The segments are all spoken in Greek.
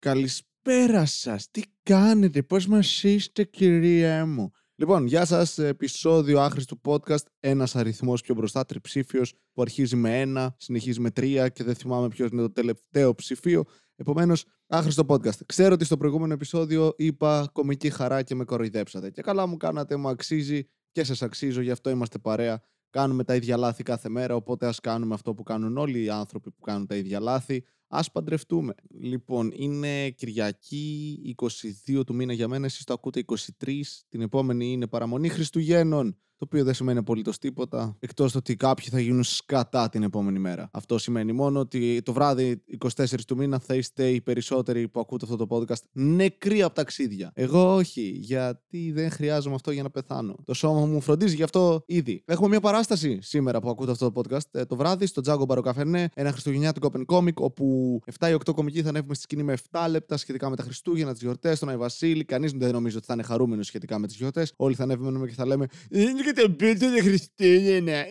Καλησπέρα σας. Τι κάνετε, πώς μας είστε, κυρία μου; Λοιπόν, γεια σας. Επισόδιο άχρηστου podcast. Ένας αριθμός πιο μπροστά, τριψήφιος, που αρχίζει με ένα, συνεχίζει με τρία και δεν θυμάμαι ποιος είναι το τελευταίο ψηφίο. Επομένως, άχρηστο podcast. Ξέρω ότι στο προηγούμενο επεισόδιο είπα κομική χαρά και με κοροϊδέψατε. Και καλά μου κάνατε, μου αξίζει και σας αξίζω, γι' αυτό είμαστε παρέα. Κάνουμε τα ίδια λάθη κάθε μέρα, οπότε ας κάνουμε αυτό που κάνουν όλοι οι άνθρωποι που κάνουν τα ίδια λάθη. Ας παντρευτούμε. Λοιπόν, είναι Κυριακή 22 του μήνα για μένα, εσείς το ακούτε 23, την επόμενη είναι παραμονή Χριστουγέννων το οποίο δεν σημαίνει απολύτως τίποτα, εκτός ότι κάποιοι θα γίνουν σκατά την επόμενη μέρα. Αυτό σημαίνει μόνο ότι το βράδυ 24 του μήνα θα είστε οι περισσότεροι που ακούτε αυτό το podcast νεκροί από ταξίδια. Εγώ όχι, γιατί δεν χρειάζομαι αυτό για να πεθάνω. Το σώμα μου φροντίζει γι' αυτό ήδη. Έχουμε μια παράσταση σήμερα που ακούτε αυτό το podcast ε, το βράδυ στο Τζάγκο Μπαροκαφενέ, ένα χριστουγεννιάτικο open comic, όπου 7 ή 8 κομικοί θα ανέβουμε στη σκηνή με 7 λεπτά σχετικά με τα Χριστούγεννα, τις γιορτές, τον Άι Βασίλη. Κανείς δεν νομίζω ότι θα είναι χαρούμενος σχετικά με τις γιορτές. Όλοι θα ανέβουμε και θα λέμε και το πείτε Χριστούγεννα.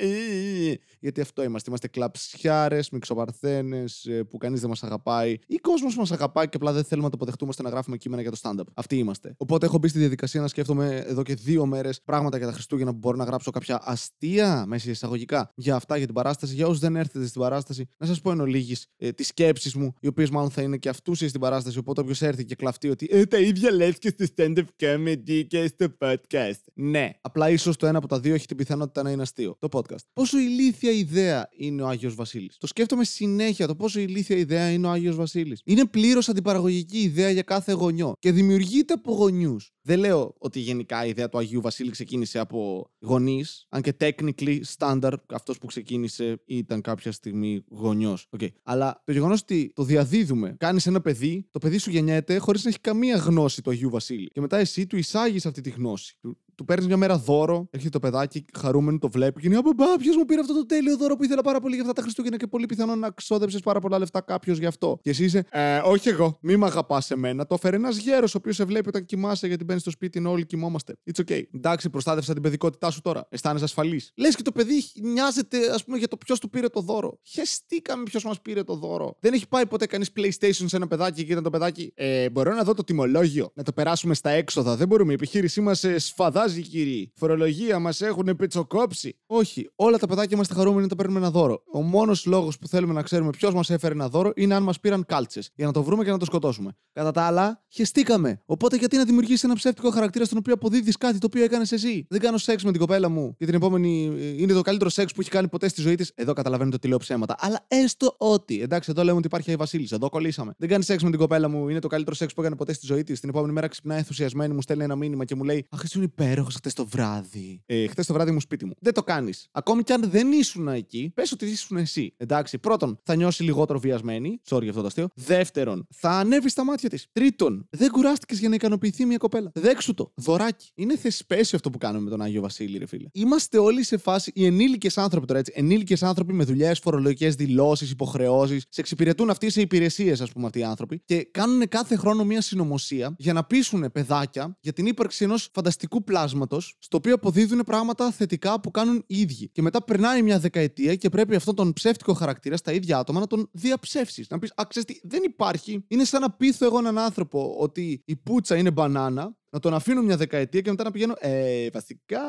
Ε, ε, ε». Γιατί αυτό είμαστε. Είμαστε κλαψιάρες, μυξοπαρθένε, που κανείς δεν μας αγαπάει. Ή κόσμος μας αγαπάει και απλά δεν θέλουμε να το αποδεχτούμε ώστε να γράφουμε κείμενα για το stand-up. Αυτοί είμαστε. Οπότε έχω μπει στη διαδικασία να σκέφτομαι εδώ και δύο μέρες πράγματα για τα Χριστούγεννα που μπορώ να γράψω κάποια αστεία μέσα εισαγωγικά για αυτά για την παράσταση. Για όσους δεν έρθετε στην παράσταση, να σας πω εν ολίγης ε, τις σκέψεις μου, οι οποίες μάλλον θα είναι και αυτούσιες στην παράσταση. Οπότε όποιος έρθει και κλαφτεί ότι ε, τα ίδια λες και στο stand-up comedy και στο podcast. Ναι, απλά ίσως το ένα από τα δύο έχει την πιθανότητα να είναι αστείο. Το podcast. Πόσο ηλίθια ιδέα είναι ο Άγιος Βασίλης. Το σκέφτομαι συνέχεια το πόσο ηλίθια ιδέα είναι ο Άγιος Βασίλης. Είναι πλήρως αντιπαραγωγική ιδέα για κάθε γονιό και δημιουργείται από γονιούς. Δεν λέω ότι γενικά η ιδέα του Αγίου Βασίλη ξεκίνησε από γονείς, αν και technically standard αυτός που ξεκίνησε ήταν κάποια στιγμή γονιός. Okay. Αλλά το γεγονός ότι το διαδίδουμε, κάνεις ένα παιδί, το παιδί σου γεννιέται χωρίς να έχει καμία γνώση του Αγίου Βασίλη. Και μετά εσύ του εισάγεις αυτή τη γνώση. Του, του παίρνεις μια μέρα δώρο, έρχεται το παιδάκι χαρούμενο, το βλέπει και είναι Από ποιος μου πήρε αυτό το τέλειο δώρο που ήθελα πάρα πολύ για αυτά τα Χριστούγεννα και πολύ πιθανό να ξόδεψες πάρα πολλά λεφτά κάποιος γι' αυτό. Και εσύ είσαι, ε, Όχι εγώ, μη με αγαπάς εμένα. Το έφερε ένας γέρος ο οποίος σε βλέπει όταν κοιμάσαι γιατί μπαίνει στο σπίτι, είναι όλοι κοιμόμαστε. It's okay. Εντάξει, προστάτευσα την παιδικότητά σου τώρα. Αισθάνεσαι ασφαλής. Λες και το παιδί νοιάζεται, ας πούμε, για το ποιος του πήρε το δώρο. Χεστήκαμε ποιος μας πήρε το δώρο. Δεν έχει πάει ποτέ κανείς PlayStation σε ένα παιδάκι και ήταν το παιδάκι. Ε, μπορώ να δω το τιμολόγιο, να το περάσουμε στα έξοδα. Δεν μπορούμε. Η επιχείρησή μας ε, σφαδάζει, κύριοι. Φορολογία μας έχουν πετσοκόψει. Όχι. Όλα τα παιδάκια είμαστε χαρούμενοι να τα παίρνουμε ένα δώρο. Ο μόνος λόγος που θέλουμε να ξέρουμε ποιος μας έφερε ένα δώρο είναι αν μας πήραν κάλτσες. Για να το βρούμε και να το σκοτώσουμε. Κατά τα άλλα, χεστήκαμε. Οπότε γιατί να δημιουργήσει ένα ψεύτικο χαρακτήρα στον οποίο αποδίδεις κάτι το οποίο έκανες εσύ. Δεν κάνω σεξ με την κοπέλα μου και την επόμενη ε, είναι το καλύτερο σεξ που έχει κάνει ποτέ στη ζωή της. Εδώ καταλαβαίνετε ότι λέω ψέματα. Αλλά έστω ότι. Εντάξει, εδώ λέμε ότι υπάρχει η Βασίλη. Εδώ κολλήσαμε. Δεν κάνει σεξ με την κοπέλα μου, είναι το καλύτερο σεξ που έκανε ποτέ στη ζωή της. Την επόμενη μέρα ξυπνάει ενθουσιασμένη, μου στέλνει ένα μήνυμα και μου λέει Αχ, ήσουν υπέροχος χτε το βράδυ. Ε, χτε το βράδυ μου σπίτι μου. Δεν το κάνεις. Ακόμη κι αν δεν ήσουν εκεί, πες ότι ήσουν εσύ. Εντάξει, πρώτον, θα νιώσει λιγότερο βιασμένη. Sorry για αυτό το αστείο. Δεύτερον, θα ανέβει στα μάτια της. Τρίτον, δεν κουράστηκες για να ικανοποιηθεί μια κοπέλα. Δέξου το. Δωράκι. Είναι θεσπέσιο αυτό που κάνουμε με τον Άγιο Βασίλη, ρε φίλε. Είμαστε όλοι σε φάση, οι ενήλικες άνθρωποι τώρα έτσι, ενήλικες άνθρωποι με δουλειές, φορολογικές δηλώσεις, υποχρεώσεις, σε εξυπηρετούν αυτοί σε υπηρεσίες, ας πούμε, αυτοί οι άνθρωποι και κάνουν κάθε χρόνο μια συνωμοσία για να πείσουν παιδάκια για την ύπαρξη ενός φανταστικού πλάσματος, στο οποίο αποδίδουν πράγματα θετικά που κάνουν οι ίδιοι. Και μετά περνάει μια δεκαετία και πρέπει αυτόν τον ψεύτικο χαρακτήρα στα ίδια άτομα να τον διαψεύσεις. Να πεις, Α, ξέρεις δεν υπάρχει. Είναι σαν να πείθω εγώ έναν άνθρωπο ότι η πουτσα είναι μπανάνα να τον αφήνω μια δεκαετία και μετά να πηγαίνω. Ε, βασικά,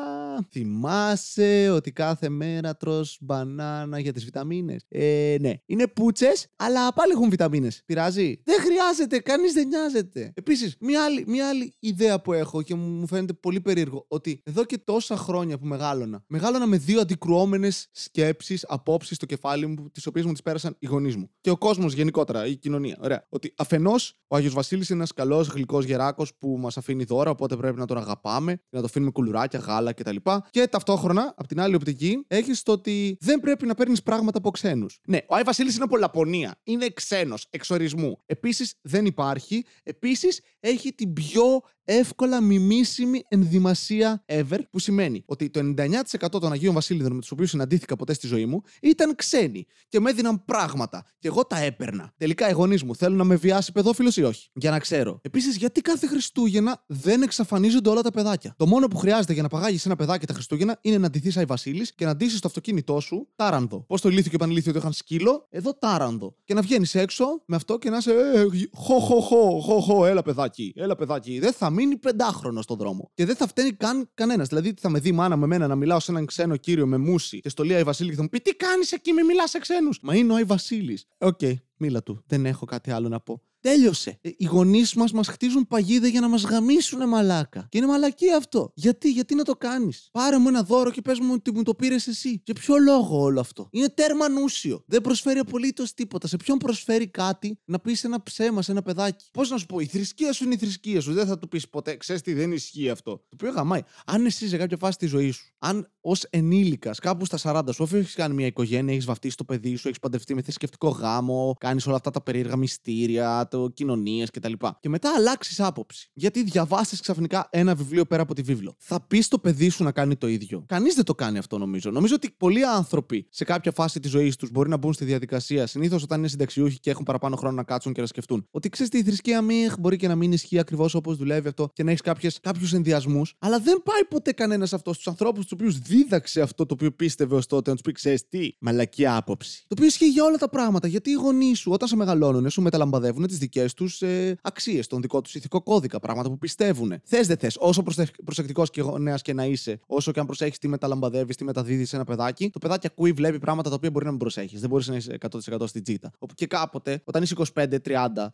θυμάσαι ότι κάθε μέρα τρως μπανάνα για τις βιταμίνες. Ε, ναι. Είναι πούτσες, αλλά πάλι έχουν βιταμίνες. Πειράζει; Δεν χρειάζεται, κανείς δεν νοιάζεται. Επίσης, μια άλλη, μια άλλη ιδέα που έχω και μου φαίνεται πολύ περίεργο, ότι εδώ και τόσα χρόνια που μεγάλωνα, μεγάλωνα με δύο αντικρουόμενες σκέψεις, απόψεις στο κεφάλι μου, τις οποίες μου τις πέρασαν οι γονείς μου. Και ο κόσμος γενικότερα, η κοινωνία. Ωραία. Ότι αφενός ο Άγιος Βασίλης είναι ένας καλός γλυκός γεράκος που μας αφήνει δώρα, οπότε πρέπει να τον αγαπάμε, να το αφήνουμε κουλουράκια, γάλα κτλ. Και ταυτόχρονα, από την άλλη οπτική, έχεις το ότι δεν πρέπει να παίρνεις πράγματα από ξένους. Ναι, ο Άι Βασίλης είναι από Λαπωνία. Είναι ξένος, εξορισμού. Επίσης δεν υπάρχει. Επίσης έχει την πιο εύκολα μιμήσιμη ενδυμασία ever, που σημαίνει ότι το 99% των Αγίων Βασίλειδων με τους οποίους συναντήθηκα ποτέ στη ζωή μου ήταν ξένοι και με έδιναν πράγματα και εγώ τα έπαιρνα. Τελικά οι γονείς μου θέλουν να με βιάσει παιδόφιλος ή όχι; Για να ξέρω. Επίσης, γιατί κάθε Χριστούγεννα δεν εξαφανίζονται όλα τα παιδάκια; Το μόνο που χρειάζεται για να παγάγεις ένα παιδάκι τα Χριστούγεννα είναι να ντυθείς Άι Βασίλης και να ντύσεις το αυτοκίνητό σου τάρανδο. Πώς το λύθιο και πανηλήθιο το είχαν σκύλο, εδώ τάρανδο. Και να βγαίνεις έξω με αυτό και να είσαι. Ε, χο, χο, χο, χο, χο, έλα παιδάκι, έλα παιδάκι. Δεν θα μείνεις πεντάχρονος στον δρόμο. Και δεν θα φταίνει καν κανένας. Δηλαδή θα με δει μάνα με μένα να μιλάω σε έναν ξένο κύριο με μούσι και σου λέει Άι Βασίλη και θα μου πει Τι κάνεις εκεί, μη μιλάς σε ξένους. Μα είναι ο Άι Βασίλης. OK, okay, μίλα του. Δεν έχω κάτι άλλο να πω. Τέλειωσε. Ε, οι γονείς μας μας χτίζουν παγίδα για να μας γαμήσουνε μαλάκα. Και είναι μαλακία αυτό. Γιατί, γιατί να το κάνεις; Πάρε μου ένα δώρο και πες μου ότι μου το πήρες εσύ. Για ποιο λόγο όλο αυτό; Είναι τέρμα ανούσιο. Δεν προσφέρει απολύτως τίποτα. Σε ποιον προσφέρει κάτι να πεις ένα ψέμα σε ένα παιδάκι; Πώς να σου πω, η θρησκεία σου είναι η θρησκεία σου. Δεν θα του πεις ποτέ, ξέρεις τι, δεν ισχύει αυτό. Το οποίο γαμάει. Αν εσύ σε κάποια φάση της ζωής σου, αν ως ενήλικας, κάπου στα 40 σου, αφού έχεις κάνει μια οικογένεια, έχεις βαφτίσει το παιδί σου, έχεις παντευτεί με θρησκευτικό γάμο, κάνεις όλα αυτά τα περίεργα μυστήρια, το κοινωνίες κτλ. Και, και μετά αλλάξεις άποψη. Γιατί διαβάσει ξαφνικά ένα βιβλίο πέρα από τη βίβλο. Θα πεις στο παιδί σου να κάνει το ίδιο. Κανείς δεν το κάνει αυτό νομίζω. Νομίζω ότι πολλοί άνθρωποι σε κάποια φάση της ζωής τους μπορεί να μπουν στη διαδικασία, συνήθως όταν είναι συνταξιούχοι και έχουν παραπάνω χρόνο να κάτσουν και να σκεφτούν. Ότι ξέρεις τη θρησκεία μη μπορεί και να μην ισχύει ακριβώς όπως δουλεύει αυτό και να έχεις κάποιους ενδιασμούς. Αλλά δεν πάει ποτέ κανένας αυτός στους ανθρώπους τους οποίους δίδαξε αυτό το οποίο πίστευε ως τότε να τους πει ξέρεις τι, μαλακή άποψη. Το οποίο ισχύει για όλα τα πράγματα. Γιατί οι γονείς σου όταν σε μεγαλώνουν σου μεταλαμπαδεύουν τις δικές τους ε, αξίες, τον δικό τους ηθικό κώδικα, πράγματα που πιστεύουν. Θες δεν θες, όσο προσεκτικός και γονέας και να είσαι, όσο και αν προσέχεις τι μεταλαμπαδεύεις, τι μεταδίδεις σε ένα παιδάκι, το παιδάκι ακούει, βλέπει πράγματα τα οποία μπορεί να μην προσέχεις. Δεν μπορείς να είσαι 100% στην τζίτα. Όπου και κάποτε, όταν είσαι 25-30,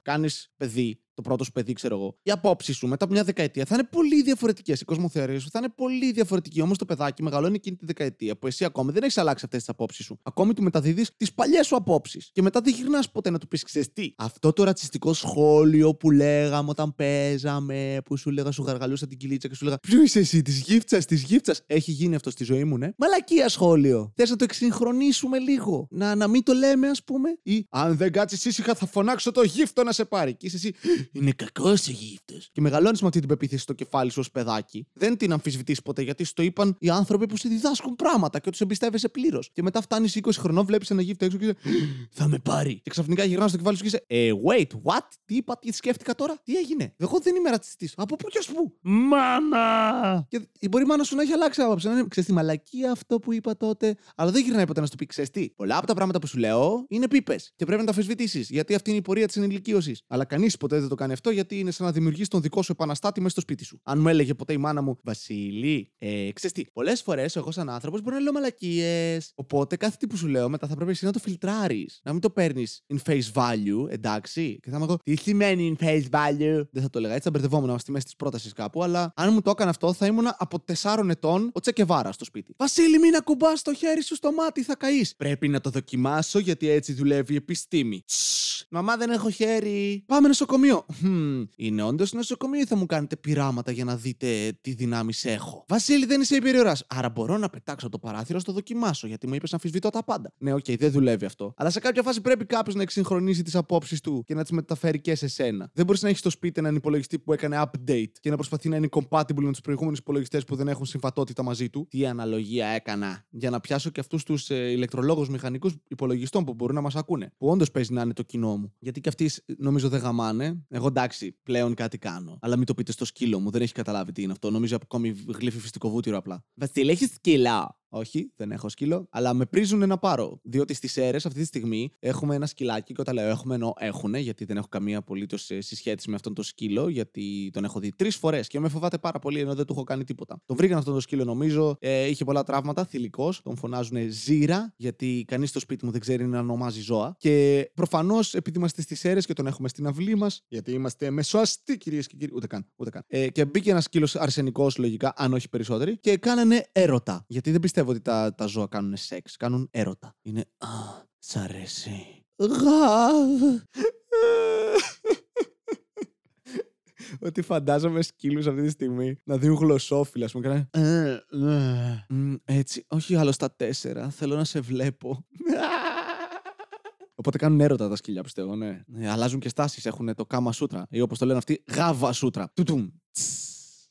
κάνεις παιδί, το πρώτο σου παιδί, ξέρω εγώ, οι απόψεις σου μετά από μια δεκαετία θα είναι πολύ διαφορετικές. Οι κοσμοθεωρίες σου θα είναι πολύ διαφορετικοί. Όμως το παιδάκι μεγαλώνει εκείνη τη δεκαετία που εσύ ακόμη δεν έχεις αλλάξει αυτές τις απόψεις σου. Ακόμη του μεταδίδεις τις παλιές σου απόψεις. Και μετά δεν γυρνάς ποτέ να του πεις, ξέρεις τι. Αυτό το ρατσιστικό σχόλιο που λέγαμε όταν παίζαμε, που σου λέγα, σου γαργαλούσα την κυλίτσα και σου λέγα Ποιο είσαι εσύ, της γύφτσας, της γύφτσας. Έχει γίνει αυτό στη ζωή μου, ναι. Μαλακία σχόλιο. Θες να το εξυγχρονίσουμε λίγο; Να, να μην το λέμε, ας πούμε; Ή αν δεν κάτσεις ήσυχα θα φωνάξω το γύφτο να σε πάρει. Και είσαι εσύ είναι κακός ο γύφτο. Και μεγαλώνεις με αυτή την πεποίθηση στο κεφάλι σου ως παιδάκι. Δεν την αμφισβητείς ποτέ γιατί στο είπαν οι άνθρωποι που σε διδάσκουν πράγματα και τους εμπιστεύεσαι πλήρως. Και μετά φτάνεις 20 χρονών, βλέπεις ένα γύφτο έξω και είσαι Θα με πάρει. Και ξαφνικά γυρνάς στο κεφάλι σου και είσαι Ε, wait, what? Τι είπα, τι σκέφτηκα τώρα, τι έγινε; Εγώ δεν είμαι ρατσιστής. Από πού και ως πού; Μάνα! Και μπορεί η μάνα σου να έχει αλλάξει άποψη. Να είναι ξέρεις τη μαλακία αυτό που είπα τότε; Αλλά δεν γυρνάει ποτέ να σου πει ξέρεις τι. Πολλά από τα πράγματα που σου λέω είναι πίπες. Και πρέπει να τα αμφισβητήσεις. Γιατί αυτή είναι η πορεία της ενηλικίωσης. Αλλά κανείς ποτέ δεν το κάνει αυτό γιατί είναι σαν να δημιουργείς τον δικό σου επαναστάτη μέσα στο σπίτι σου. Αν μου έλεγε ποτέ η μάνα μου, Βασίλη, ε, ξέρεις τι, πολλές φορές εγώ σαν άνθρωπος μπορεί να λέω μαλακίες. Οπότε κάθε ό,τι σου λέω μετά θα πρέπει εσύ να το φιλτράρεις. Να μην το παίρνεις in face value, εντάξει. Και θα είμαι εγώ, τι σημαίνει in face value; Δεν θα το έλεγα έτσι, θα μπερδευόμουν στη μέση της πρότασης κάπου, αλλά αν μου το έκανε αυτό θα ήμουν από 4 ετών ο Τσε Γκεβάρα στο σπίτι. Βασίλη, μην ακουμπάς το χέρι σου στο μάτι, θα καείς. Πρέπει να το δοκιμάσω γιατί έτσι δουλεύει η επιστήμη. Μαμά δεν έχω χέρι. Πάμε νοσοκομείο. Είναι όντως νοσοκομείο ή θα μου κάνετε πειράματα για να δείτε τι δυνάμεις έχω; Βασίλη δεν είσαι υπερήρωας. Άρα μπορώ να πετάξω απ' το παράθυρο, ας το δοκιμάσω γιατί μου είπες να αμφισβητώ τα πάντα. Ναι, OK, okay, δεν δουλεύει αυτό. Αλλά σε κάποια φάση πρέπει κάποιος να εκσυγχρονίσει τις απόψεις του και να τις μεταφέρει και σε σένα. Δεν μπορείς να έχεις στο σπίτι έναν υπολογιστή που έκανε update και να προσπαθεί να είναι compatible με τους προηγούμενους υπολογιστές που δεν έχουν συμβατότητα μαζί του. Τι αναλογία έκανα για να πιάσω και αυτούς τους ε, ηλεκτρολόγους μηχανικούς υπολογιστών που μπορούν να μας ακούνε. Που όντως παίζει να είναι το κοινό μου. Γιατί και αυτοί νομίζω δεν γαμάνε. Εγώ εντάξει, πλέον κάτι κάνω. Αλλά μην το πείτε στο σκύλο μου, δεν έχει καταλάβει τι είναι αυτό. Νομίζω ακόμη γλύφει φυστικό βούτυρο απλά. Βασίλη, έχεις σκύλα. Όχι, δεν έχω σκύλο, αλλά με πρίζουν να πάρω. Διότι στις αίρες αυτή τη στιγμή έχουμε ένα σκυλάκι και όταν λέω έχουμε εννοώ έχουν, γιατί δεν έχω καμία απολύτως ε, συσχέτιση με αυτόν τον σκύλο, γιατί τον έχω δει τρεις φορές και με φοβάται πάρα πολύ ενώ δεν του έχω κάνει τίποτα. Τον βρήκαν αυτόν τον σκύλο νομίζω, ε, είχε πολλά τραύματα, θηλυκός, τον φωνάζουν Ζήρα, γιατί κανείς στο σπίτι μου δεν ξέρει να ονομάζει ζώα. Και προφανώς επειδή είμαστε στις αίρες και τον έχουμε στην αυλή μας, γιατί είμαστε μεσοαστοί κυρίες και κύριοι, ούτε καν. Ούτε καν. Ε, και μπήκε ένας σκύλος αρσενικός λογικά, αν όχι περισσότεροι, και κάνανε έρωτα. Γιατί δεν πιστεύω ότι τα, τα ζώα κάνουν σεξ, κάνουν έρωτα. Είναι Α, σ' αρέσει. Γαβ. ότι φαντάζομαι σκύλους αυτή τη στιγμή να δίνουν γλωσσόφυλλα, ας πούμε. «Ε, έτσι, όχι άλλο στα τέσσερα. Θέλω να σε βλέπω. Οπότε κάνουν έρωτα τα σκύλια, πιστεύω, ναι. Ε, αλλάζουν και στάσεις. Έχουν το κάμα σούτρα. Ή όπως το λένε αυτοί, γάβα σούτρα. Τουτουμ.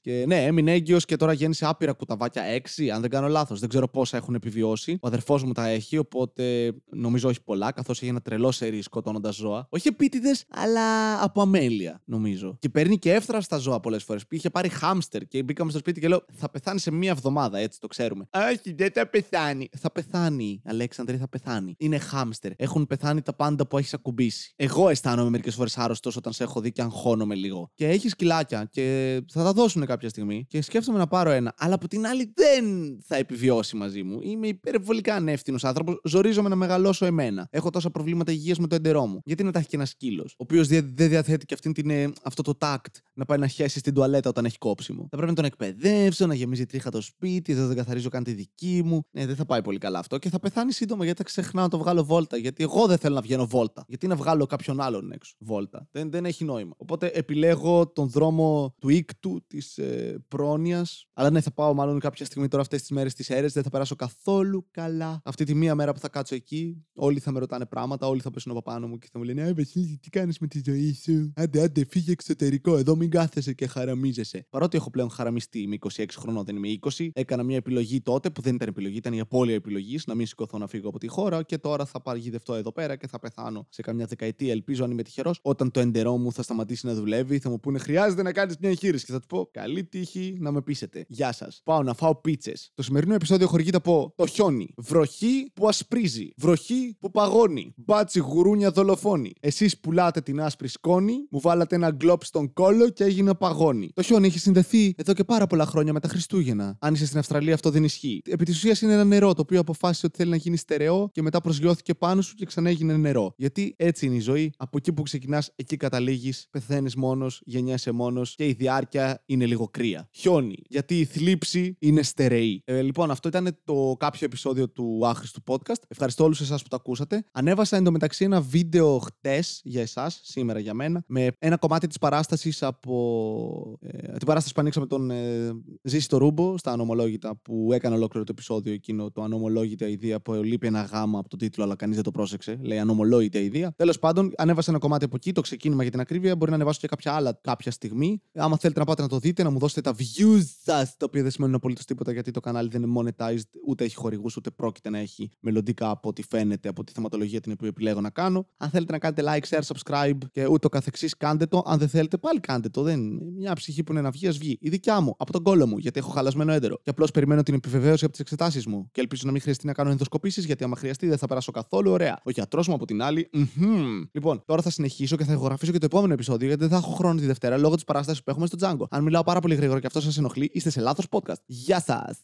Και ναι, έμεινε έγκυος και τώρα γέννησε άπειρα κουταβάκια. Έξι, αν δεν κάνω λάθος. Δεν ξέρω πόσα έχουν επιβιώσει. Ο αδερφός μου τα έχει, οπότε νομίζω όχι πολλά, καθώς έχει ένα τρελό σερί σκοτώνοντας ζώα. Όχι επίτηδες, αλλά από αμέλεια, νομίζω. Και παίρνει και εύθρα στα ζώα πολλές φορές. Είχε πάρει χάμστερ και μπήκαμε στο σπίτι και λέω Θα πεθάνει σε μία εβδομάδα, έτσι το ξέρουμε. Όχι, δεν θα πεθάνει. Θα πεθάνει, Αλέξανδρε, θα πεθάνει. Είναι χάμστερ. Έχουν πεθάνει τα πάντα που έχεις ακουμπήσει. Εγώ αισθάνομαι μερικές φορές άρρωστος όταν σε έχω δει και αγχώνομαι λίγο. Και έχεις σκυλάκια και θα τα δώσουν κάποια στιγμή. Και σκέφτομαι να πάρω ένα. Αλλά από την άλλη δεν θα επιβιώσει μαζί μου. Είμαι υπερβολικά ανεύθυνος άνθρωπος. Ζορίζομαι να μεγαλώσω εμένα. Έχω τόσα προβλήματα υγείας με το εντερό μου. Γιατί να τα έχει και ένας σκύλος, ο οποίος δεν διαθέτει και αυτήν την, ε, αυτό το τάκτ να πάει να χέσει στην τουαλέτα όταν έχει κόψιμο. Θα πρέπει να τον εκπαιδεύσω, να γεμίζει τρίχα το σπίτι, δεν τον καθαρίζω καν τη δική μου. Ναι, δεν θα πάει πολύ καλά αυτό και θα πεθάνει σύντομα γιατί θα ξεχνάω να το βγάλω βόλτα. Γιατί εγώ δεν θέλω να βγαίνω βόλτα. Γιατί να βγάλω κάποιον άλλον έξω βόλτα. Δεν, δεν έχει νόημα. Οπότε επιλέγω τον δρόμο του ήκτου, της ε, πρόνοιας. Αλλά ναι, θα πάω μάλλον κάποια στιγμή τώρα αυτές τις μέρες τη αίρε. Δεν θα περάσω καθόλου καλά. Αυτή τη μία μέρα που θα κάτσω εκεί, όλοι θα με ρωτάνε πράγματα, όλοι θα πέσουν από πάνω μου και θα μου λένε Α, Βασίλη, τι κάνεις με τη ζωή σου; Άντε, άντε, φύγε εξωτερικό. Εδώ μην κάθεσαι και χαραμίζεσαι. Παρότι έχω πλέον χαραμιστεί, είμαι 26 χρονών, δεν είμαι 20. Έκανα μια επιλογή τότε που δεν ήταν επιλογή, ήταν η απώλεια επιλογής να μην σηκωθώ να φύγω από τη χώρα και τώρα θα παγιδευτώ εδώ πέρα και θα πεθάνω σε καμιά δεκαετία. Ελπίζω αν είμαι τυχερός. Όταν το εντερό μου θα σταματήσει να δουλεύει, θα μου πούνε Χρειάζεται να κάνεις μια εγχείρηση και θα του πω Καλή τύχη να με πείσετε. Γεια σας. Πάω να φάω πίτσες. Το σημερινό επεισόδιο χορηγείται από το χιόνι. Βροχή που ασπρίζει. Βροχή που παγώνει. Μπάτσι γουρούνια δολοφόνη. Εσείς πουλάτε την άσπρη σκόνη, μου βάλατε ένα γκλόπ στον κόλο και έγινε παγόνι. Το χιόνι έχει συνδεθεί εδώ και πάρα πολλά χρόνια με τα Χριστούγεννα. Αν είσαι στην Αυστραλία, αυτό δεν ισχύει. Επί της ουσίας είναι ένα νερό το οποίο αποφάσισε ότι θέλει να γίνει στερεό και μετά προσγειώθηκε πάνω σου και ξανά έγινε νερό. Γιατί έτσι είναι η ζωή. Από εκεί που ξεκινάς, εκεί καταλήγεις, πεθαίνεις μόνος, γεννιέσαι μόνος και η διάρκεια είναι λίγο κρύα. Χιόνι. Γιατί η θλίψη είναι στερεή. Ε, λοιπόν, αυτό ήταν το κάποιο επεισόδιο του άχρηστου podcast. Ευχαριστώ όλους εσάς που το ακούσατε. Ανέβασα εντωμεταξύ ένα βίντεο χτες για εσάς, σήμερα για μένα, με ένα κομμάτι της παράστασης από. Ε, την παράσταση που ανοίξαμε τον ε, Ζήση το Ρούμπο στα ανομολόγητα που έκανε ολόκληρο το επεισόδιο εκείνο, το ανομολόγητα ιδέα που λείπει ένα γάμα από το τίτλο, αλλά κανείς δεν το πρόσεξε. Λέει ανομολόγητα ιδέα. Τέλος πάντων, ανέβασα ένα κομμάτι από εκεί, το ξεκίνημα για την ακρίβεια. Μπορεί να ανεβάσω και κάποια άλλα κάποια στιγμή. Άμα θέλετε να πάτε να το δείτε, να μου δώσετε τα views σας, τα οποία δεν σημαίνουν απολύτως τίποτα γιατί το κανάλι δεν είναι monetized, ούτε έχει χορηγούς, ούτε πρόκειται να έχει μελλοντικά από ό,τι φαίνεται από τη θεματολογία την οποία επιλέγω να κάνω. Αν θέλετε να κάνετε like, share, subscribe και ούτω καθεξής, κάντε το. Αν δεν θέλετε, πάλι κάντε το. Δεν μια ψυχή που είναι να βγει, ας βγει. Η δικιά μου, από τον κόλλο μου, γιατί έχω χαλασμένο έντερο. Και απλώς περιμένω την επιβεβαίωση από τις εξετάσεις μου. Και ελπίζω να μην χρειαστεί να κάνω ενδοσκοπήσεις, γιατί άμα χρειαστεί δεν θα περάσω καθόλου ωραία. Ο γιατρός μου από την άλλη. Mm-hmm. Λοιπόν, τώρα θα συνεχίσω και θα ηχογραφήσω και το επόμενο επεισόδιο, γιατί δεν θα έχω χρόνο τη Δευτέρα λόγω της παράστασης που έχουμε στο Django. Αν μιλάω πάρα πολύ γρήγορα και αυτό σας ενοχλεί, είστε σε λάθος podcast. Γεια σας!